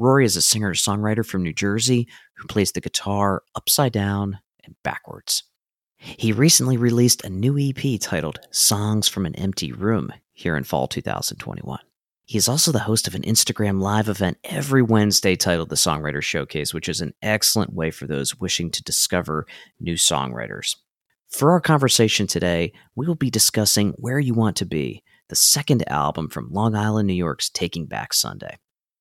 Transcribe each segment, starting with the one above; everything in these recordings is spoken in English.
Rory is a singer songwriter from New Jersey who plays the guitar upside down and backwards. He recently released a new EP titled Songs from an Empty Room here in fall 2021. He is also the host of an Instagram live event every Wednesday titled The Songwriter Showcase, which is an excellent way for those wishing to discover new songwriters. For our conversation today, we will be discussing Where You Want to Be, the second album from Long Island, New York's Taking Back Sunday.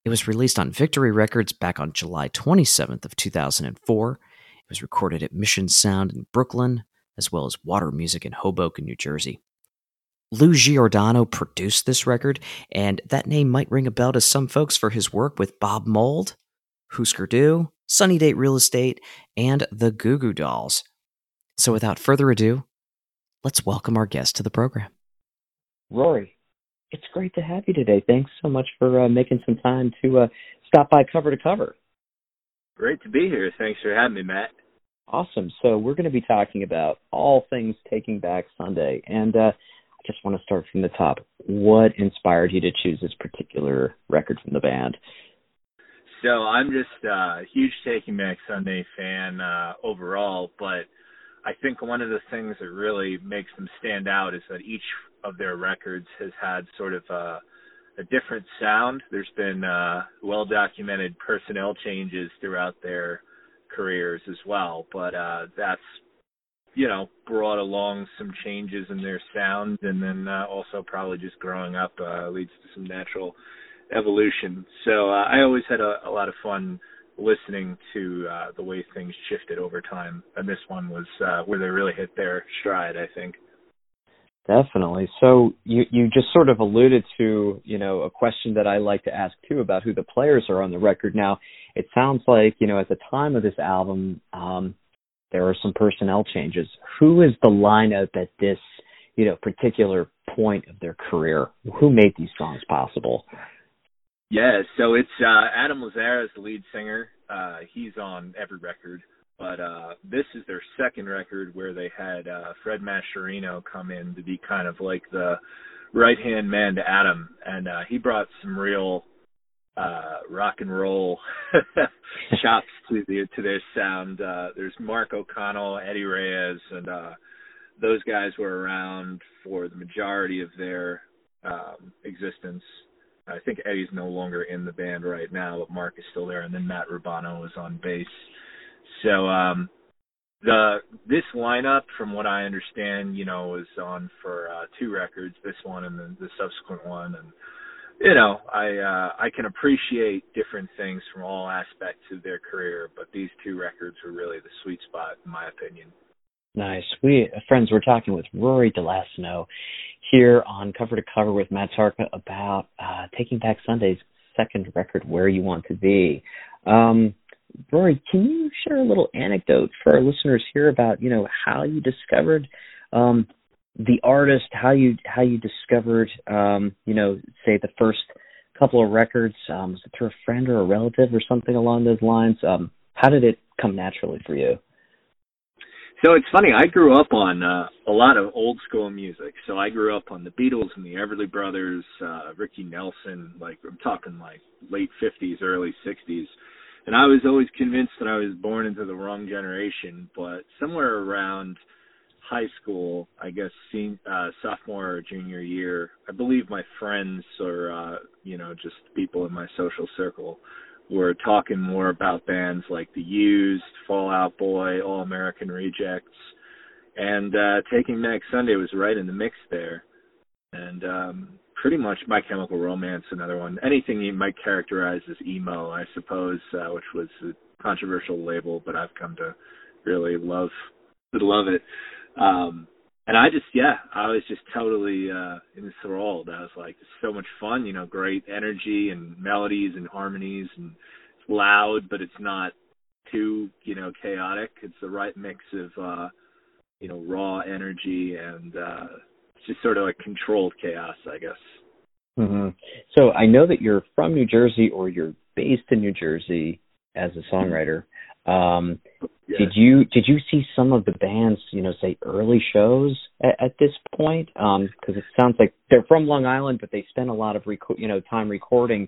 It was released on Victory Records back on July 27th of 2004. It was recorded at Mission Sound in Brooklyn, as well as Water Music in Hoboken, New Jersey. Lou Giordano produced this record, and that name might ring a bell to some folks for his work with Bob Mould, Husker Du, Sunny Day Real Estate, and the Goo Goo Dolls. So without further ado, let's welcome our guest to the program. Rory, it's great to have you today. Thanks so much for uh, making some time to uh, stop by cover to cover. Great to be here. Thanks for having me, Matt. Awesome. So we're going to be talking about all things Taking Back Sunday, and uh, I just want to start from the top. What inspired you to choose this particular record from the band? So I'm just a huge Taking Back Sunday fan uh, overall, but I think one of the things that really makes them stand out is that each of their records has had sort of a, a different sound. There's been uh, well documented personnel changes throughout their careers as well, but uh, that's you know brought along some changes in their sound, and then uh, also probably just growing up uh, leads to some natural evolution. So uh, I always had a, a lot of fun listening to uh, the way things shifted over time, and this one was uh, where they really hit their stride. I think. Definitely. So you you just sort of alluded to you know a question that I like to ask too about who the players are on the record. Now it sounds like you know at the time of this album um, there are some personnel changes. Who is the lineup at this you know particular point of their career? Who made these songs possible? Yeah, so it's uh Adam Lazzara is the lead singer. Uh he's on every record. But uh this is their second record where they had uh Fred Mascherino come in to be kind of like the right hand man to Adam and uh he brought some real uh rock and roll chops to the to their sound. Uh there's Mark O'Connell, Eddie Reyes and uh those guys were around for the majority of their um existence I think Eddie's no longer in the band right now, but Mark is still there, and then Matt Rubano is on bass. So um, the this lineup, from what I understand, you know, was on for uh, two records, this one and then the subsequent one, and you know, I uh, I can appreciate different things from all aspects of their career, but these two records were really the sweet spot, in my opinion. Nice. We friends, we're talking with Rory DeLasno here on Cover to Cover with Matt Tarka about uh, Taking Back Sunday's second record, Where You Want to Be. Um, Rory, can you share a little anecdote for our listeners here about you know how you discovered um, the artist, how you how you discovered um, you know say the first couple of records? Um, was it through a friend or a relative or something along those lines? Um, how did it come naturally for you? So it's funny. I grew up on uh, a lot of old school music. So I grew up on the Beatles and the Everly Brothers, uh, Ricky Nelson. Like I'm talking like late '50s, early '60s. And I was always convinced that I was born into the wrong generation. But somewhere around high school, I guess, seen, uh, sophomore or junior year, I believe my friends or uh, you know just people in my social circle we're talking more about bands like The Used, Fall Out Boy, All American Rejects, and uh, Taking Back Sunday was right in the mix there. And um, pretty much My Chemical Romance, another one. Anything you might characterize as emo, I suppose, uh, which was a controversial label, but I've come to really love love it. Um, and I just yeah, I was just totally uh enthralled. I was like, it's so much fun, you know, great energy and melodies and harmonies and it's loud, but it's not too, you know, chaotic. It's the right mix of uh, you know, raw energy and uh it's just sort of like controlled chaos, I guess. Mm-hmm. So I know that you're from New Jersey or you're based in New Jersey as a songwriter. Um, yeah. Did you did you see some of the bands, you know, say early shows at, at this point? Because um, it sounds like they're from Long Island, but they spent a lot of reco- you know time recording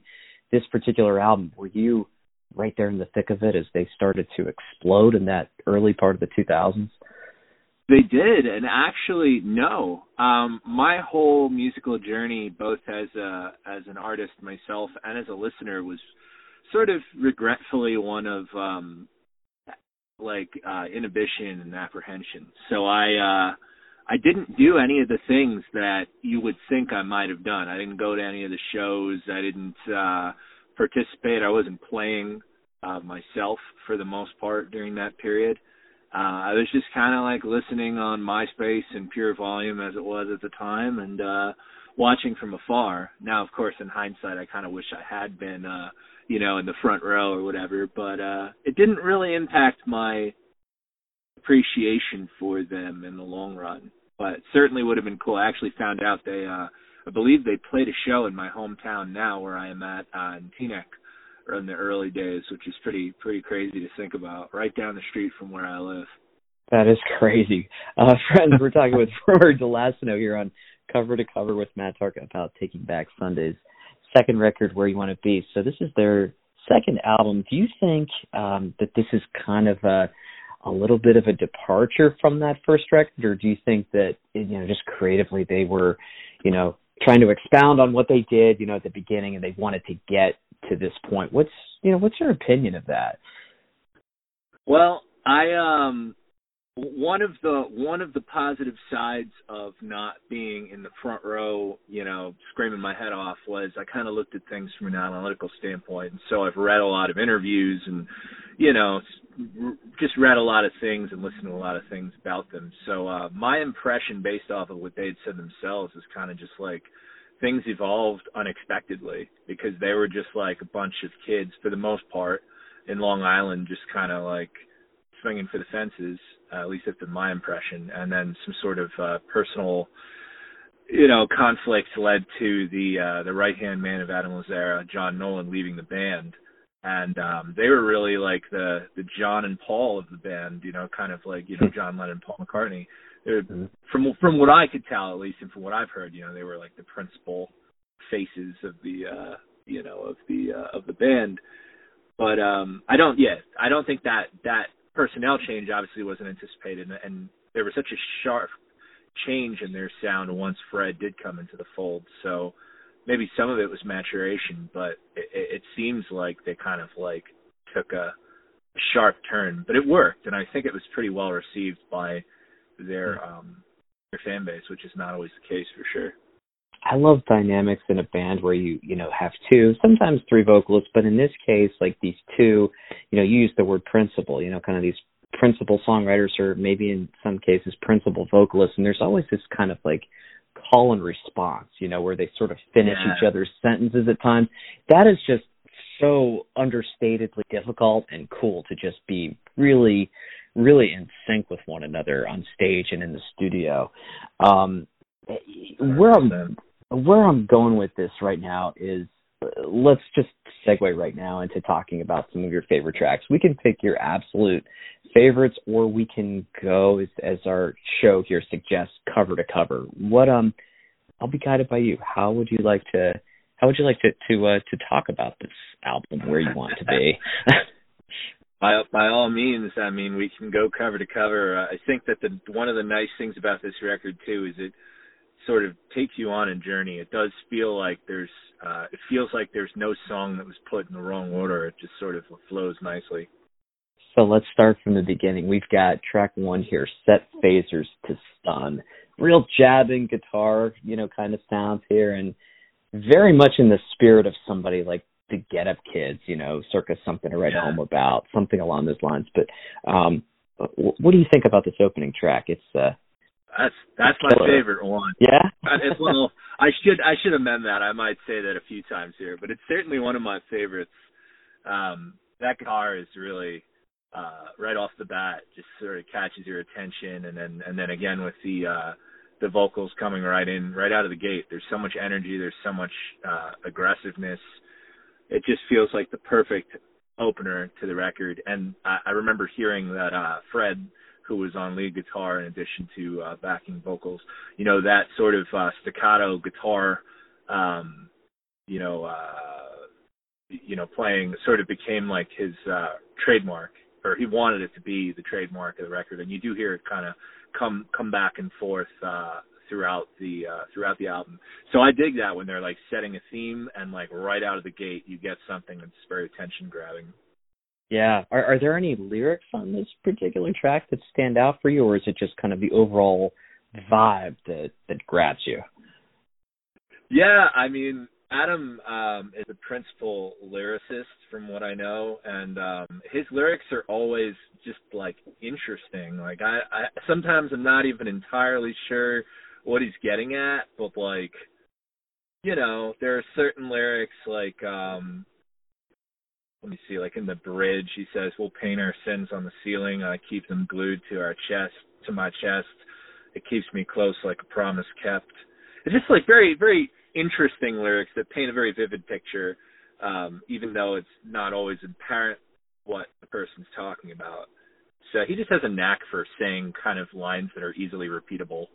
this particular album. Were you right there in the thick of it as they started to explode in that early part of the 2000s? They did, and actually, no. Um, my whole musical journey, both as a as an artist myself and as a listener, was sort of regretfully one of um, like uh, inhibition and apprehension. So I uh, I didn't do any of the things that you would think I might have done. I didn't go to any of the shows. I didn't uh, participate. I wasn't playing uh, myself for the most part during that period uh, I was just kind of like listening on MySpace and PureVolume as it was at the time and uh watching from afar. Now, of course, in hindsight, I kind of wish I had been, uh, you know, in the front row or whatever, but uh it didn't really impact my appreciation for them in the long run. But certainly would have been cool. I actually found out they uh I believe they played a show in my hometown now where I am at uh in Teaneck in the early days, which is pretty pretty crazy to think about. Right down the street from where I live. That is crazy, uh, friends. We're talking with Robert DeLasino here on Cover to Cover with Matt Tarka about Taking Back Sunday's second record, Where You Want to Be. So this is their second album. Do you think um, that this is kind of a a little bit of a departure from that first record, or do you think that you know just creatively they were, you know, trying to expound on what they did, you know, at the beginning, and they wanted to get to this point. What's you know what's your opinion of that? Well, I um one of the one of the positive sides of not being in the front row, you know, screaming my head off was I kind of looked at things from an analytical standpoint. And so I've read a lot of interviews and you know, just read a lot of things and listened to a lot of things about them. So uh my impression based off of what they had said themselves is kind of just like things evolved unexpectedly because they were just like a bunch of kids for the most part in Long Island, just kind of like swinging for the fences. Uh, at least that's been my impression. And then some sort of uh, personal, you know, conflicts led to the uh, the right hand man of Adam Lazzara, John Nolan, leaving the band. And um they were really like the the John and Paul of the band, you know, kind of like you know John Lennon, Paul McCartney they're, from from what I could tell, at least, and from what I've heard, you know, they were like the principal faces of the uh you know of the uh, of the band. But um I don't yeah, I don't think that that personnel change obviously wasn't anticipated and, and there was such a sharp change in their sound once Fred did come into the fold. So maybe some of it was maturation, but it, it seems like they kind of like took a sharp turn, but it worked, and I think it was pretty well received by their um their fan base, which is not always the case for sure. I love dynamics in a band where you you know have two, sometimes three vocalists, but in this case, like these two, you know, you use the word principal, you know, kind of these principal songwriters or maybe in some cases principal vocalists, and there's always this kind of like call and response, you know, where they sort of finish yeah. each other's sentences at times. That is just so understatedly difficult and cool to just be really really in sync with one another on stage and in the studio. Um, where I'm where I'm going with this right now is let's just segue right now into talking about some of your favorite tracks. We can pick your absolute favorites, or we can go as, as our show here suggests, cover to cover. What um, I'll be guided by you. How would you like to? How would you like to to uh, to talk about this album? Where you want to be? by by all means, I mean we can go cover to cover. Uh, I think that the one of the nice things about this record too is it sort of takes you on a journey. It does feel like there's uh it feels like there's no song that was put in the wrong order. It just sort of flows nicely. So let's start from the beginning. We've got track one here, set phasers to stun. Real jabbing guitar, you know, kind of sounds here and very much in the spirit of somebody like the Get Up Kids, you know, circus something to write yeah. home about, something along those lines. But um, what do you think about this opening track? It's uh, that's that's my favorite one. Yeah, it's well, I should I should amend that. I might say that a few times here, but it's certainly one of my favorites. Um, that car is really uh, right off the bat just sort of catches your attention, and then and then again with the uh, the vocals coming right in right out of the gate. There's so much energy. There's so much uh, aggressiveness. It just feels like the perfect opener to the record. And I, I remember hearing that uh, Fred, who was on lead guitar in addition to uh, backing vocals, you know that sort of uh, staccato guitar, um, you know, uh, you know, playing sort of became like his uh, trademark or he wanted it to be the trademark of the record, and you do hear it kind of come come back and forth uh, throughout the uh, throughout the album. So I dig that when they're like setting a theme and like right out of the gate you get something that's very attention grabbing. Yeah. Are are there any lyrics on this particular track that stand out for you, or is it just kind of the overall vibe that that grabs you? Yeah, I mean, Adam um, is a principal lyricist, from what I know, and um, his lyrics are always just like interesting. Like I, I sometimes I'm not even entirely sure what he's getting at, but like, you know, there are certain lyrics like, um, let me see, like in the bridge, he says, "We'll paint our sins on the ceiling. I keep them glued to our chest, to my chest. It keeps me close like a promise kept." It's just like very, very interesting lyrics that paint a very vivid picture, um, even though it's not always apparent what the person's talking about. So he just has a knack for saying kind of lines that are easily repeatable.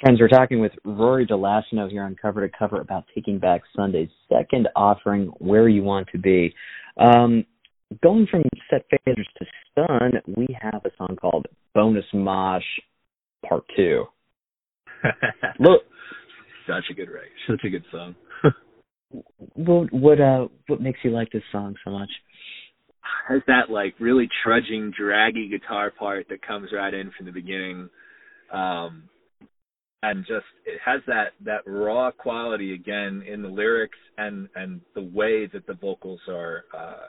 Friends, we're talking with Rory DeLasino here on Cover to Cover about Taking Back Sunday's second offering, Where You Want to Be. Um, going from Set Phasers to Stun, we have a song called Bonus Mosh Part 2. Look, such a good right, such a good song. what what uh what makes you like this song so much? Has that like really trudging, draggy guitar part that comes right in from the beginning, um, and just it has that that raw quality again in the lyrics and and the way that the vocals are uh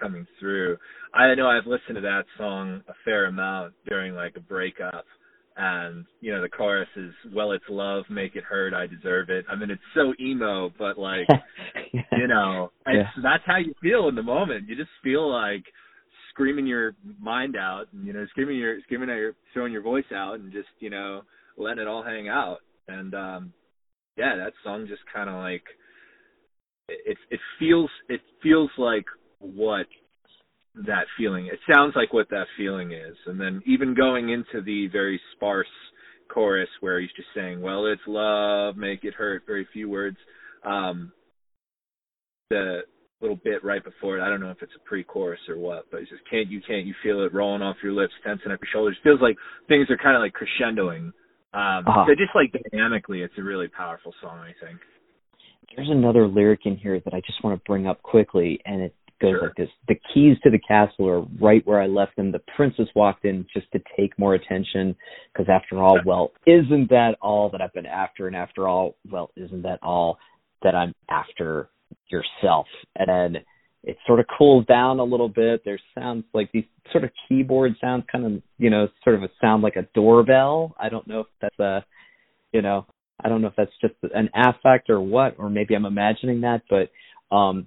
coming through. I know I've listened to that song a fair amount during like a breakup and you know the chorus is well it's love make it hurt i deserve it i mean it's so emo but like you know yeah. that's how you feel in the moment you just feel like screaming your mind out and you know screaming your screaming out your throwing your voice out and just you know letting it all hang out and um yeah that song just kind of like it it feels it feels like what that feeling. It sounds like what that feeling is. And then even going into the very sparse chorus where he's just saying, "Well, it's love, make it hurt," very few words. Um the little bit right before it, I don't know if it's a pre-chorus or what, but it's just can't you can't you feel it rolling off your lips, tensing up your shoulders. It feels like things are kind of like crescendoing. Um uh-huh. so just like dynamically, it's a really powerful song, I think. There's another lyric in here that I just want to bring up quickly, and it goes sure. like this the keys to the castle are right where i left them the princess walked in just to take more attention because after all well isn't that all that i've been after and after all well isn't that all that i'm after yourself and then it sort of cools down a little bit there sounds like these sort of keyboard sounds kind of you know sort of a sound like a doorbell i don't know if that's a you know i don't know if that's just an affect or what or maybe i'm imagining that but um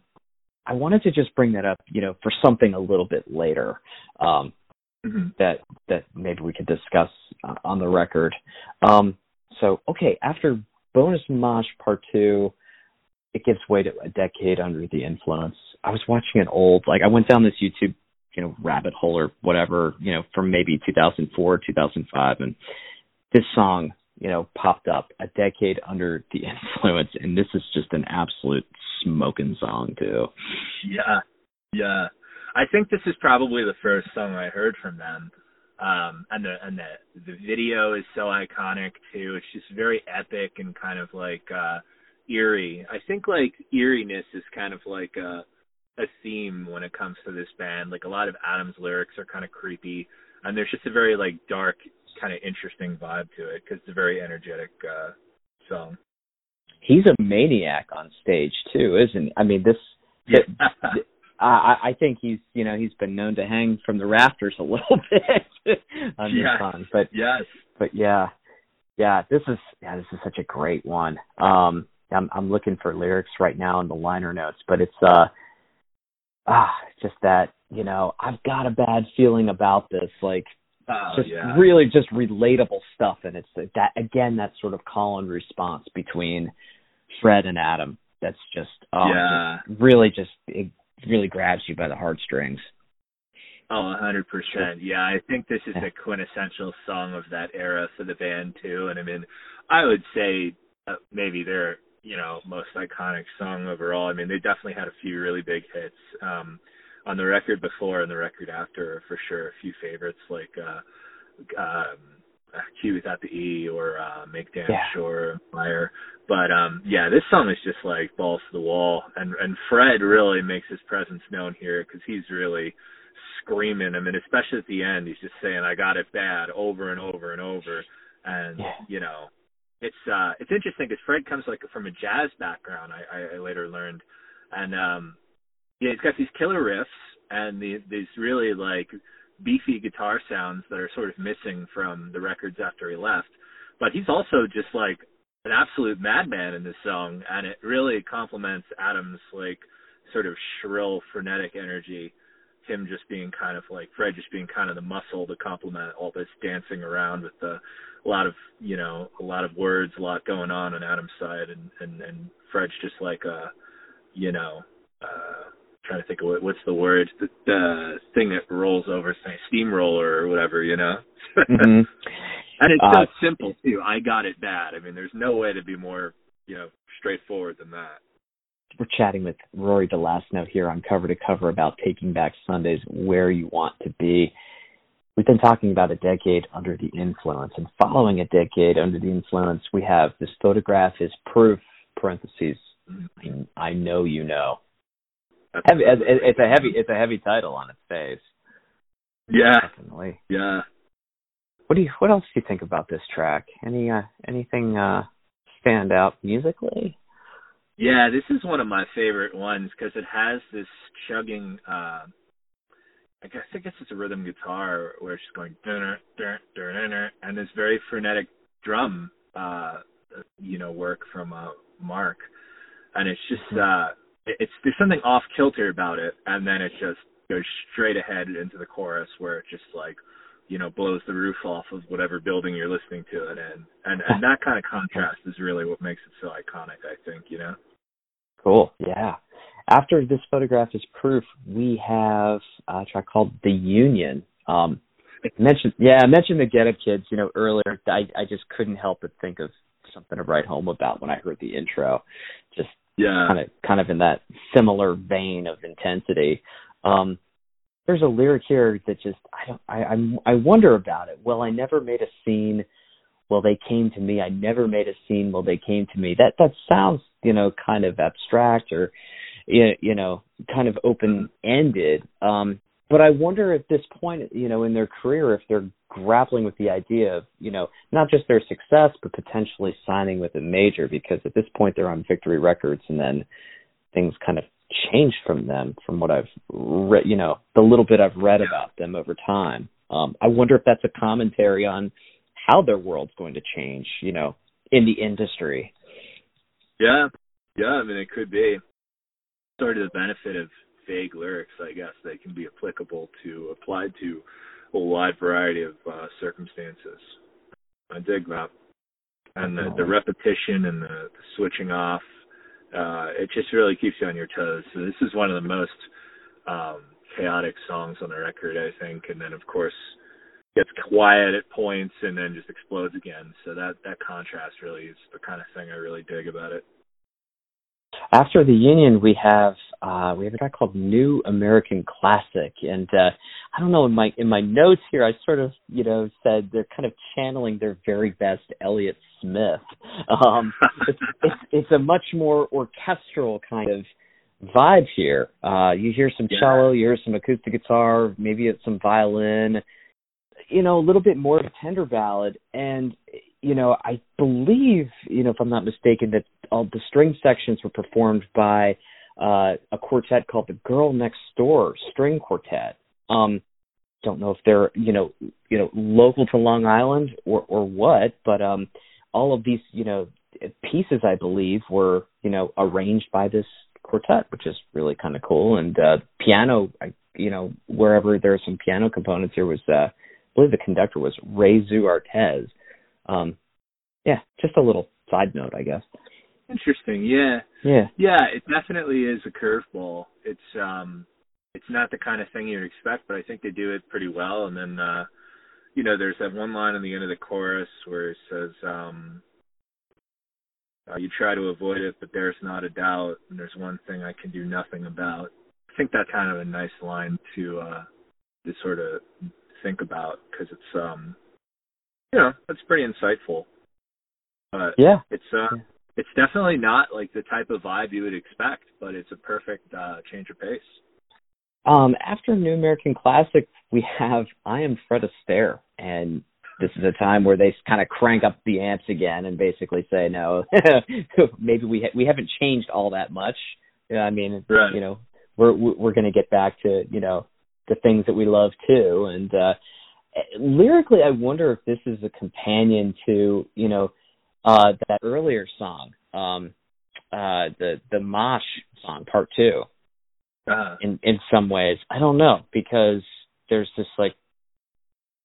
I wanted to just bring that up, you know, for something a little bit later um, mm-hmm. that that maybe we could discuss uh, on the record. Um, so, okay, after Bonus Mosh Part Two, it gives way to a decade under the influence. I was watching an old, like, I went down this YouTube, you know, rabbit hole or whatever, you know, from maybe 2004, 2005, and this song you know, popped up a decade under the influence, and this is just an absolute smoking song too. Yeah, yeah. I think this is probably the first song I heard from them. Um, and the and the the video is so iconic too. It's just very epic and kind of like uh eerie. I think like eeriness is kind of like a a theme when it comes to this band. Like a lot of Adam's lyrics are kind of creepy, and there's just a very like dark kind of interesting vibe to it because it's a very energetic uh, song. He's a maniac on stage too, isn't he? I mean, this. Yeah. I, I think he's, you know, he's been known to hang from the rafters a little bit on yes. this song, but yes, but yeah, yeah, this is, yeah, this is such a great one. Um, I'm, I'm looking for lyrics right now in the liner notes, but it's, uh, ah, just that you know, I've got a bad feeling about this. Like, oh, just yeah. really just relatable stuff. And it's that again, that sort of call and response between Fred and Adam. That's just, oh, yeah. just really just it really grabs you by the heartstrings. Oh, a hundred percent. Yeah, I think this is a quintessential song of that era for the band too. And I mean, I would say uh, maybe their you know most iconic song overall. I mean, they definitely had a few really big hits um, on the record before and the record after, for sure. A few favorites like uh, um, Cute Without the E or uh, Make Damn Yeah. Sure, Fire. But um, yeah, this song is just like balls to the wall, and and Fred really makes his presence known here because he's really screaming. I mean, especially at the end, he's just saying, "I got it bad," over and over and over. And Yeah. you know, it's uh, it's interesting because Fred comes like from a jazz background. I, I, I later learned, and um, yeah, he's got these killer riffs and the, these really like beefy guitar sounds that are sort of missing from the records after he left. But he's also just like an absolute madman in this song, and it really complements Adam's like sort of shrill, frenetic energy him just being kind of like Fred just being kind of the muscle to complement all this dancing around with the a lot of you know a lot of words, a lot going on on Adam's side, and and and Fred's just like a you know uh trying to think of what, what's the word? The, the thing that rolls over say steamroller or whatever you know? Mhm. and it's Uh, so simple too. I got it bad. I mean there's no way to be more you know straightforward than that We're chatting with Rory DeLasno here on Cover to Cover about taking back Sundays where you want to be. We've been talking about a decade under the influence, and following a decade under the influence, we have this photograph is proof. Parentheses. I, I know you know. Heavy, it- it- it's a heavy. It's a heavy title on its face. yeah Definitely. yeah What do you? What else do you think about this track? Any uh, anything uh, stand out musically? Yeah, this is one of my favorite ones because it has this chugging. uh I guess I guess it's a rhythm guitar where it's just going dunner, dunner, dunner, and this very frenetic drum, uh you know, work from uh Mark, and it's just uh it's there's something off kilter about it, and then it just goes straight ahead into the chorus where it just like you know blows the roof off of whatever building you're listening to it in, and and that kind of contrast is really what makes it so iconic. I think you know. Cool. Yeah. After this photograph is proof, we have a track called "The Union." Um, mentioned, yeah, I mentioned the Get Up Kids. You know, earlier, I I just couldn't help but think of something to write home about when I heard the intro. Just Yeah. kind of kind of in that similar vein of intensity. Um, there's a lyric here that just I don't I I'm, I wonder about it. Well, I never made a scene. Well, they came to me. I never made a scene. Well, they came to me. That that sounds you know kind of abstract or you know kind of open ended. Um, but I wonder at this point, you know, in their career, if they're grappling with the idea of, you know, not just their success, but potentially signing with a major, because at this point they're on Victory Records, and then things kind of changed from them, from what I've read, you know, the little bit I've read about them over time. Um, I wonder if that's a commentary on how their world's going to change, you know, in the industry. Yeah. Yeah, I mean it could be. Sort of the benefit of vague lyrics, I guess, they can be applicable to applied to a wide variety of uh circumstances. I dig that. And the, the repetition and the, the switching off, uh, it just really keeps you on your toes. So this is one of the most um chaotic songs on the record, I think, and then of course gets quiet at points and then just explodes again. So that that contrast really is the kind of thing I really dig about it. After the Union, we have uh, we have a guy called New American Classic, and uh, I don't know in my in my notes here, I sort of you know said they're kind of channeling their very best Elliott Smith. Um, it's, it's it's a much more orchestral kind of vibe here. Uh, you hear some cello, you hear some acoustic guitar, maybe it's some violin. You know, a little bit more of a tender ballad, and you know, I believe, you know, if I'm not mistaken, that all the string sections were performed by uh, a quartet called the Girl Next Door String Quartet. Um, don't know if they're, you know, you know, local to Long Island or or what, but um, all of these, you know, pieces, I believe, were, you know, arranged by this quartet, which is really kind of cool. And uh, piano, I, you know, wherever there are some piano components, here was, uh, believe the conductor was Rezu Artez. Um, yeah, just a little side note, I guess. Interesting. Yeah. Yeah. Yeah, it definitely is a curveball. It's um it's not the kind of thing you'd expect, but I think they do it pretty well. And then uh you know, there's that one line in the end of the chorus where it says, um uh, you try to avoid it, but there's not a doubt, and there's one thing I can do nothing about. I think that's kind of a nice line to uh to sort of think about because it's um you know, that's pretty insightful. But yeah, it's uh it's definitely not like the type of vibe you would expect, but it's a perfect uh change of pace. Um, after New American Classic, we have I Am Fred Astaire, and this is a time where they kind of crank up the amps again and basically say, no, maybe we ha- we haven't changed all that much. You know, I mean, right. you know, we're we're going to get back to you know the things that we love too, and uh lyrically, I wonder if this is a companion to you know uh that earlier song, um, uh the the Mosh song, part two uh, in in some ways. I don't know because there's this like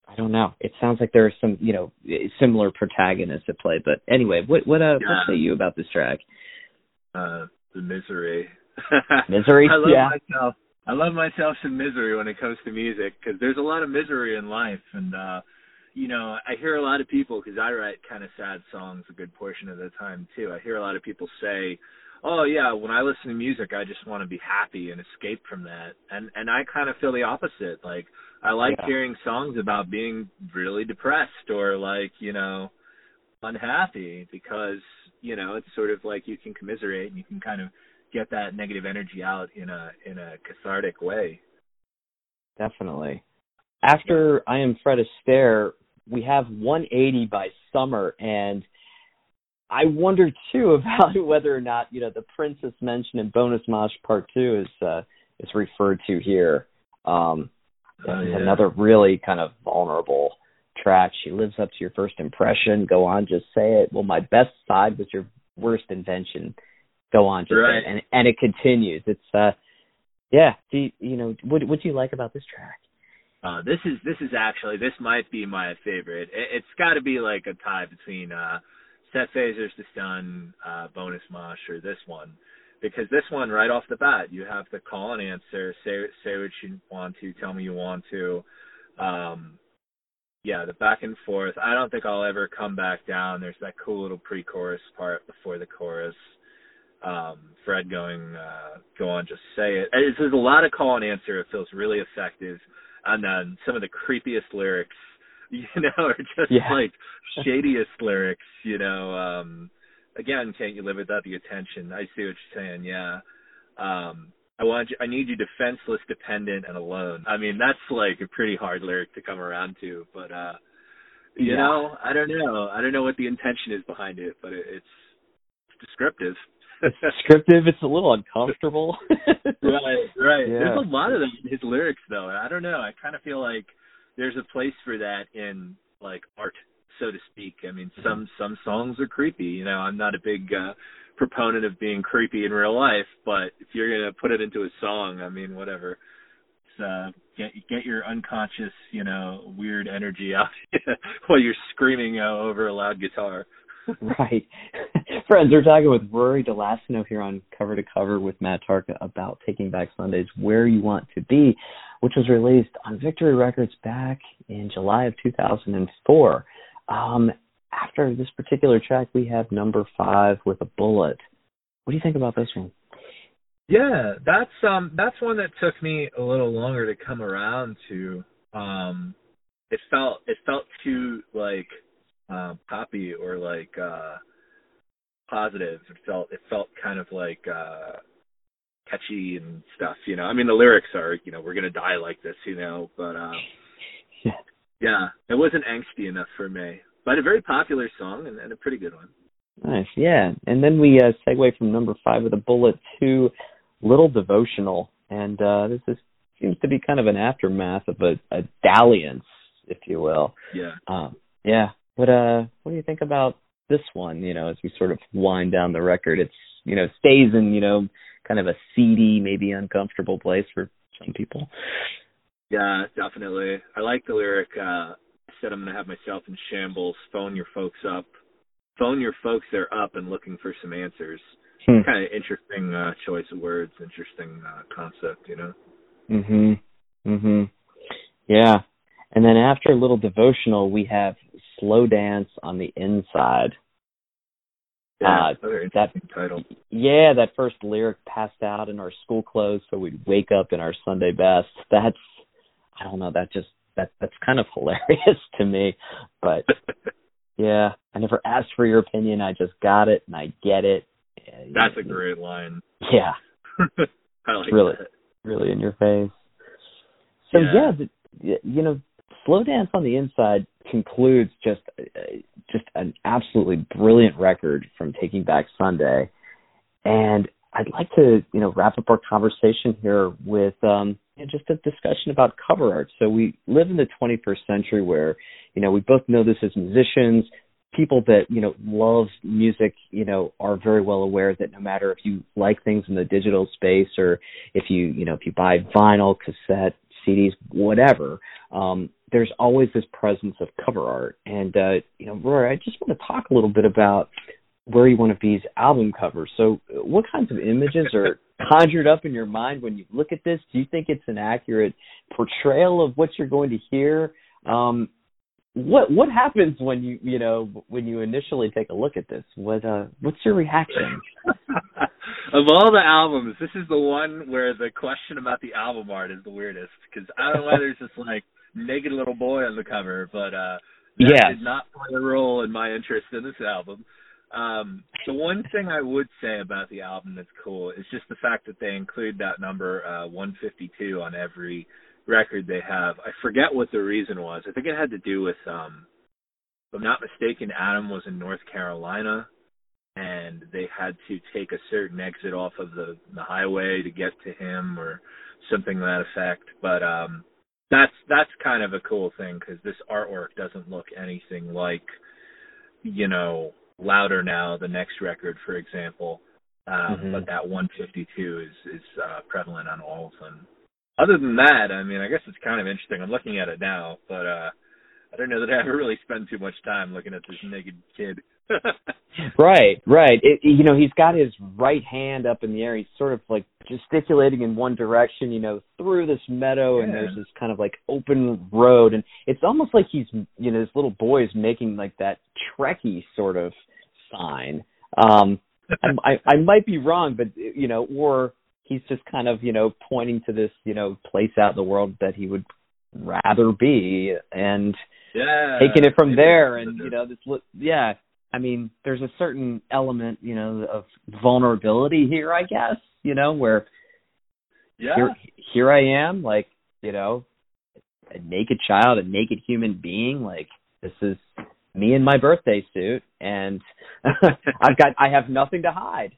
I don't know. It sounds like there are some you know similar protagonists at play. But anyway, what what uh yeah. what say you about this track? Uh, the misery. misery. I love yeah. myself. I love myself some misery when it comes to music because there's a lot of misery in life, and uh you know I hear a lot of people because I write kind of sad songs a good portion of the time too. I hear a lot of people say oh yeah, when I listen to music, I just want to be happy and escape from that. And and I kind of feel the opposite. Like I like Yeah. hearing songs about being really depressed or like you know unhappy because you know it's sort of like you can commiserate and you can kind of get that negative energy out in a in a cathartic way. Definitely. After I am Fred Astaire, we have 180 by Summer, and I wonder too about whether or not you know the princess mentioned in Bonus Mosh Part Two is uh, is referred to here. Um, Oh, yeah. another really kind of vulnerable track. She lives up to your first impression. Go on, just say it. Well, my best side was your worst invention. Go on, just Right. And and it continues. It's uh, yeah. Do you, you know what what do you like about this track? Uh, this is this is actually this might be my favorite. It, it's got to be like a tie between uh, Set Phasers to Stun, uh, Bonus Mosh, or this one, because this one right off the bat you have the call and answer, say say what you want to, tell me you want to. Um, yeah, the back and forth. I don't think I'll ever come back down. There's that cool little pre-chorus part before the chorus. Um, Fred going, uh, go on, just say it. It's, there's a lot of call and answer. It feels really effective and then some of the creepiest lyrics, you know, are just Yeah. like shadiest lyrics, you know. Um again, can't you live without the attention? I see what you're saying, yeah. Um I want you I need you defenseless, dependent and alone. I mean, that's like a pretty hard lyric to come around to, but uh you Yeah. know, I don't know. I don't know what the intention is behind it, but it, it's it's descriptive. It's descriptive. It's a little uncomfortable. right, right. Yeah. There's a lot of that in his lyrics, though. I don't know. I kind of feel like there's a place for that in like art, so to speak. I mean, some some songs are creepy. You know, I'm not a big uh, proponent of being creepy in real life, but if you're gonna put it into a song, I mean, whatever. Uh, get get your unconscious, you know, weird energy out while you're screaming uh, over a loud guitar. right. Friends, we're talking with Rory DeLassino here on Cover to Cover with Matt Tarka about Taking Back Sundays, Where You Want to Be, which was released on Victory Records back in July of 2004. Um, after this particular track, we have number five with a bullet. What do you think about this one? Yeah, that's um that's one that took me a little longer to come around to. Um it felt it felt too like uh, poppy or like uh positive. It felt it felt kind of like uh catchy and stuff, you know. I mean the lyrics are, you know, we're gonna die like this, you know, but uh Yeah. yeah, it wasn't angsty enough for me. But a very popular song and, and a pretty good one. Nice, yeah. And then we uh, segue from number five with a bullet to Little Devotional, and uh, this is, seems to be kind of an aftermath of a, a dalliance, if you will. Yeah. Um, yeah. What uh, what do you think about this one? You know, as we sort of wind down the record, it's you know stays in you know kind of a seedy, maybe uncomfortable place for some people. Yeah, definitely. I like the lyric. Uh, said I'm gonna have myself in shambles. Phone your folks up. Phone your folks. They're up and looking for some answers. Hmm. Kind of interesting uh, choice of words. Interesting uh, concept, you know. Mhm. Mhm. Yeah. And then after a little devotional, we have slow dance on the inside. Yeah, uh, that title. Yeah, that first lyric passed out in our school clothes, so we'd wake up in our Sunday best. That's I don't know. That just that that's kind of hilarious to me, but yeah, I never asked for your opinion. I just got it and I get it. That's a great line. Yeah, I like really, that. really in your face. So yeah, yeah you know, slow dance on the inside concludes just uh, just an absolutely brilliant record from Taking Back Sunday, and I'd like to you know wrap up our conversation here with um, just a discussion about cover art. So we live in the 21st century where you know we both know this as musicians. People that you know love music, you know, are very well aware that no matter if you like things in the digital space or if you you know if you buy vinyl, cassette, CDs, whatever, um, there's always this presence of cover art. And uh, you know, Rory, I just want to talk a little bit about where you want to be's album covers. So, what kinds of images are conjured up in your mind when you look at this? Do you think it's an accurate portrayal of what you're going to hear? Um, what what happens when you you know when you initially take a look at this? What uh what's your reaction? of all the albums, this is the one where the question about the album art is the weirdest because I don't know why there's this like naked little boy on the cover, but uh that yeah. did not play a role in my interest in this album. Um, the one thing I would say about the album that's cool is just the fact that they include that number uh, 152 on every record they have. I forget what the reason was. I think it had to do with, um, if I'm not mistaken, Adam was in North Carolina and they had to take a certain exit off of the, the highway to get to him or something to that effect. But um, that's that's kind of a cool thing because this artwork doesn't look anything like, you know, louder now the next record for example. Um mm-hmm. but that 152 is is uh prevalent on all of them. Other than that i mean i guess it's kind of interesting. I'm looking at it now but uh i don't know that i ever really spend too much time looking at this naked kid right right it, you know he's got his right hand up in the air he's sort of like gesticulating in one direction you know through this meadow yeah. and there's this kind of like open road and it's almost like he's you know this little boy is making like that trekkie sort of sign. Um, I, I might be wrong, but you know, or he's just kind of you know pointing to this you know place out in the world that he would rather be, and yeah, taking it from there. And you know, this yeah, I mean, there's a certain element you know of vulnerability here, I guess. You know, where yeah, here, here I am, like you know, a naked child, a naked human being, like this is me in my birthday suit and I've got I have nothing to hide.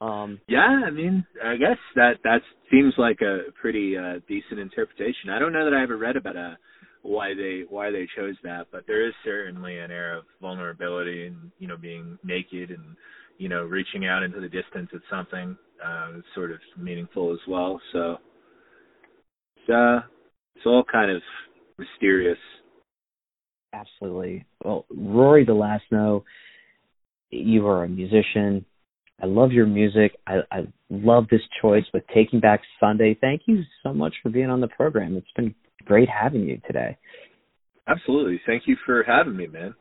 Um Yeah, I mean, I guess that that seems like a pretty uh decent interpretation. I don't know that I ever read about uh why they why they chose that, but there is certainly an air of vulnerability and you know being naked and you know reaching out into the distance at something uh sort of meaningful as well. So it's uh it's all kind of mysterious Absolutely. Well, Rory DeLasno, you are a musician. I love your music. I, I love this choice with Taking Back Sunday. Thank you so much for being on the program. It's been great having you today. Absolutely. Thank you for having me, man.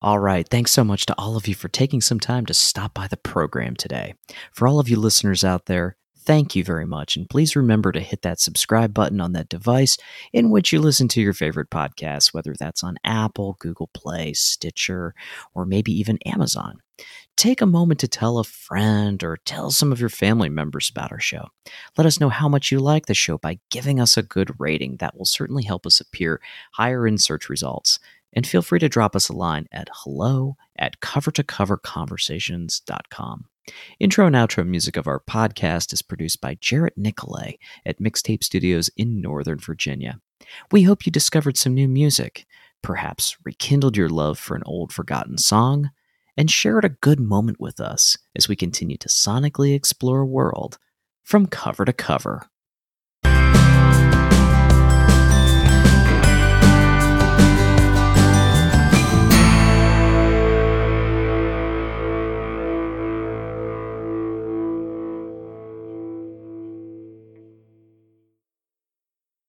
All right. Thanks so much to all of you for taking some time to stop by the program today. For all of you listeners out there, Thank you very much, and please remember to hit that subscribe button on that device in which you listen to your favorite podcasts, whether that's on Apple, Google Play, Stitcher, or maybe even Amazon. Take a moment to tell a friend or tell some of your family members about our show. Let us know how much you like the show by giving us a good rating. That will certainly help us appear higher in search results. And feel free to drop us a line at hello at cover2coverconversations.com. Intro and outro music of our podcast is produced by Jarrett Nicolay at Mixtape Studios in Northern Virginia. We hope you discovered some new music, perhaps rekindled your love for an old forgotten song, and shared a good moment with us as we continue to sonically explore a world from cover to cover.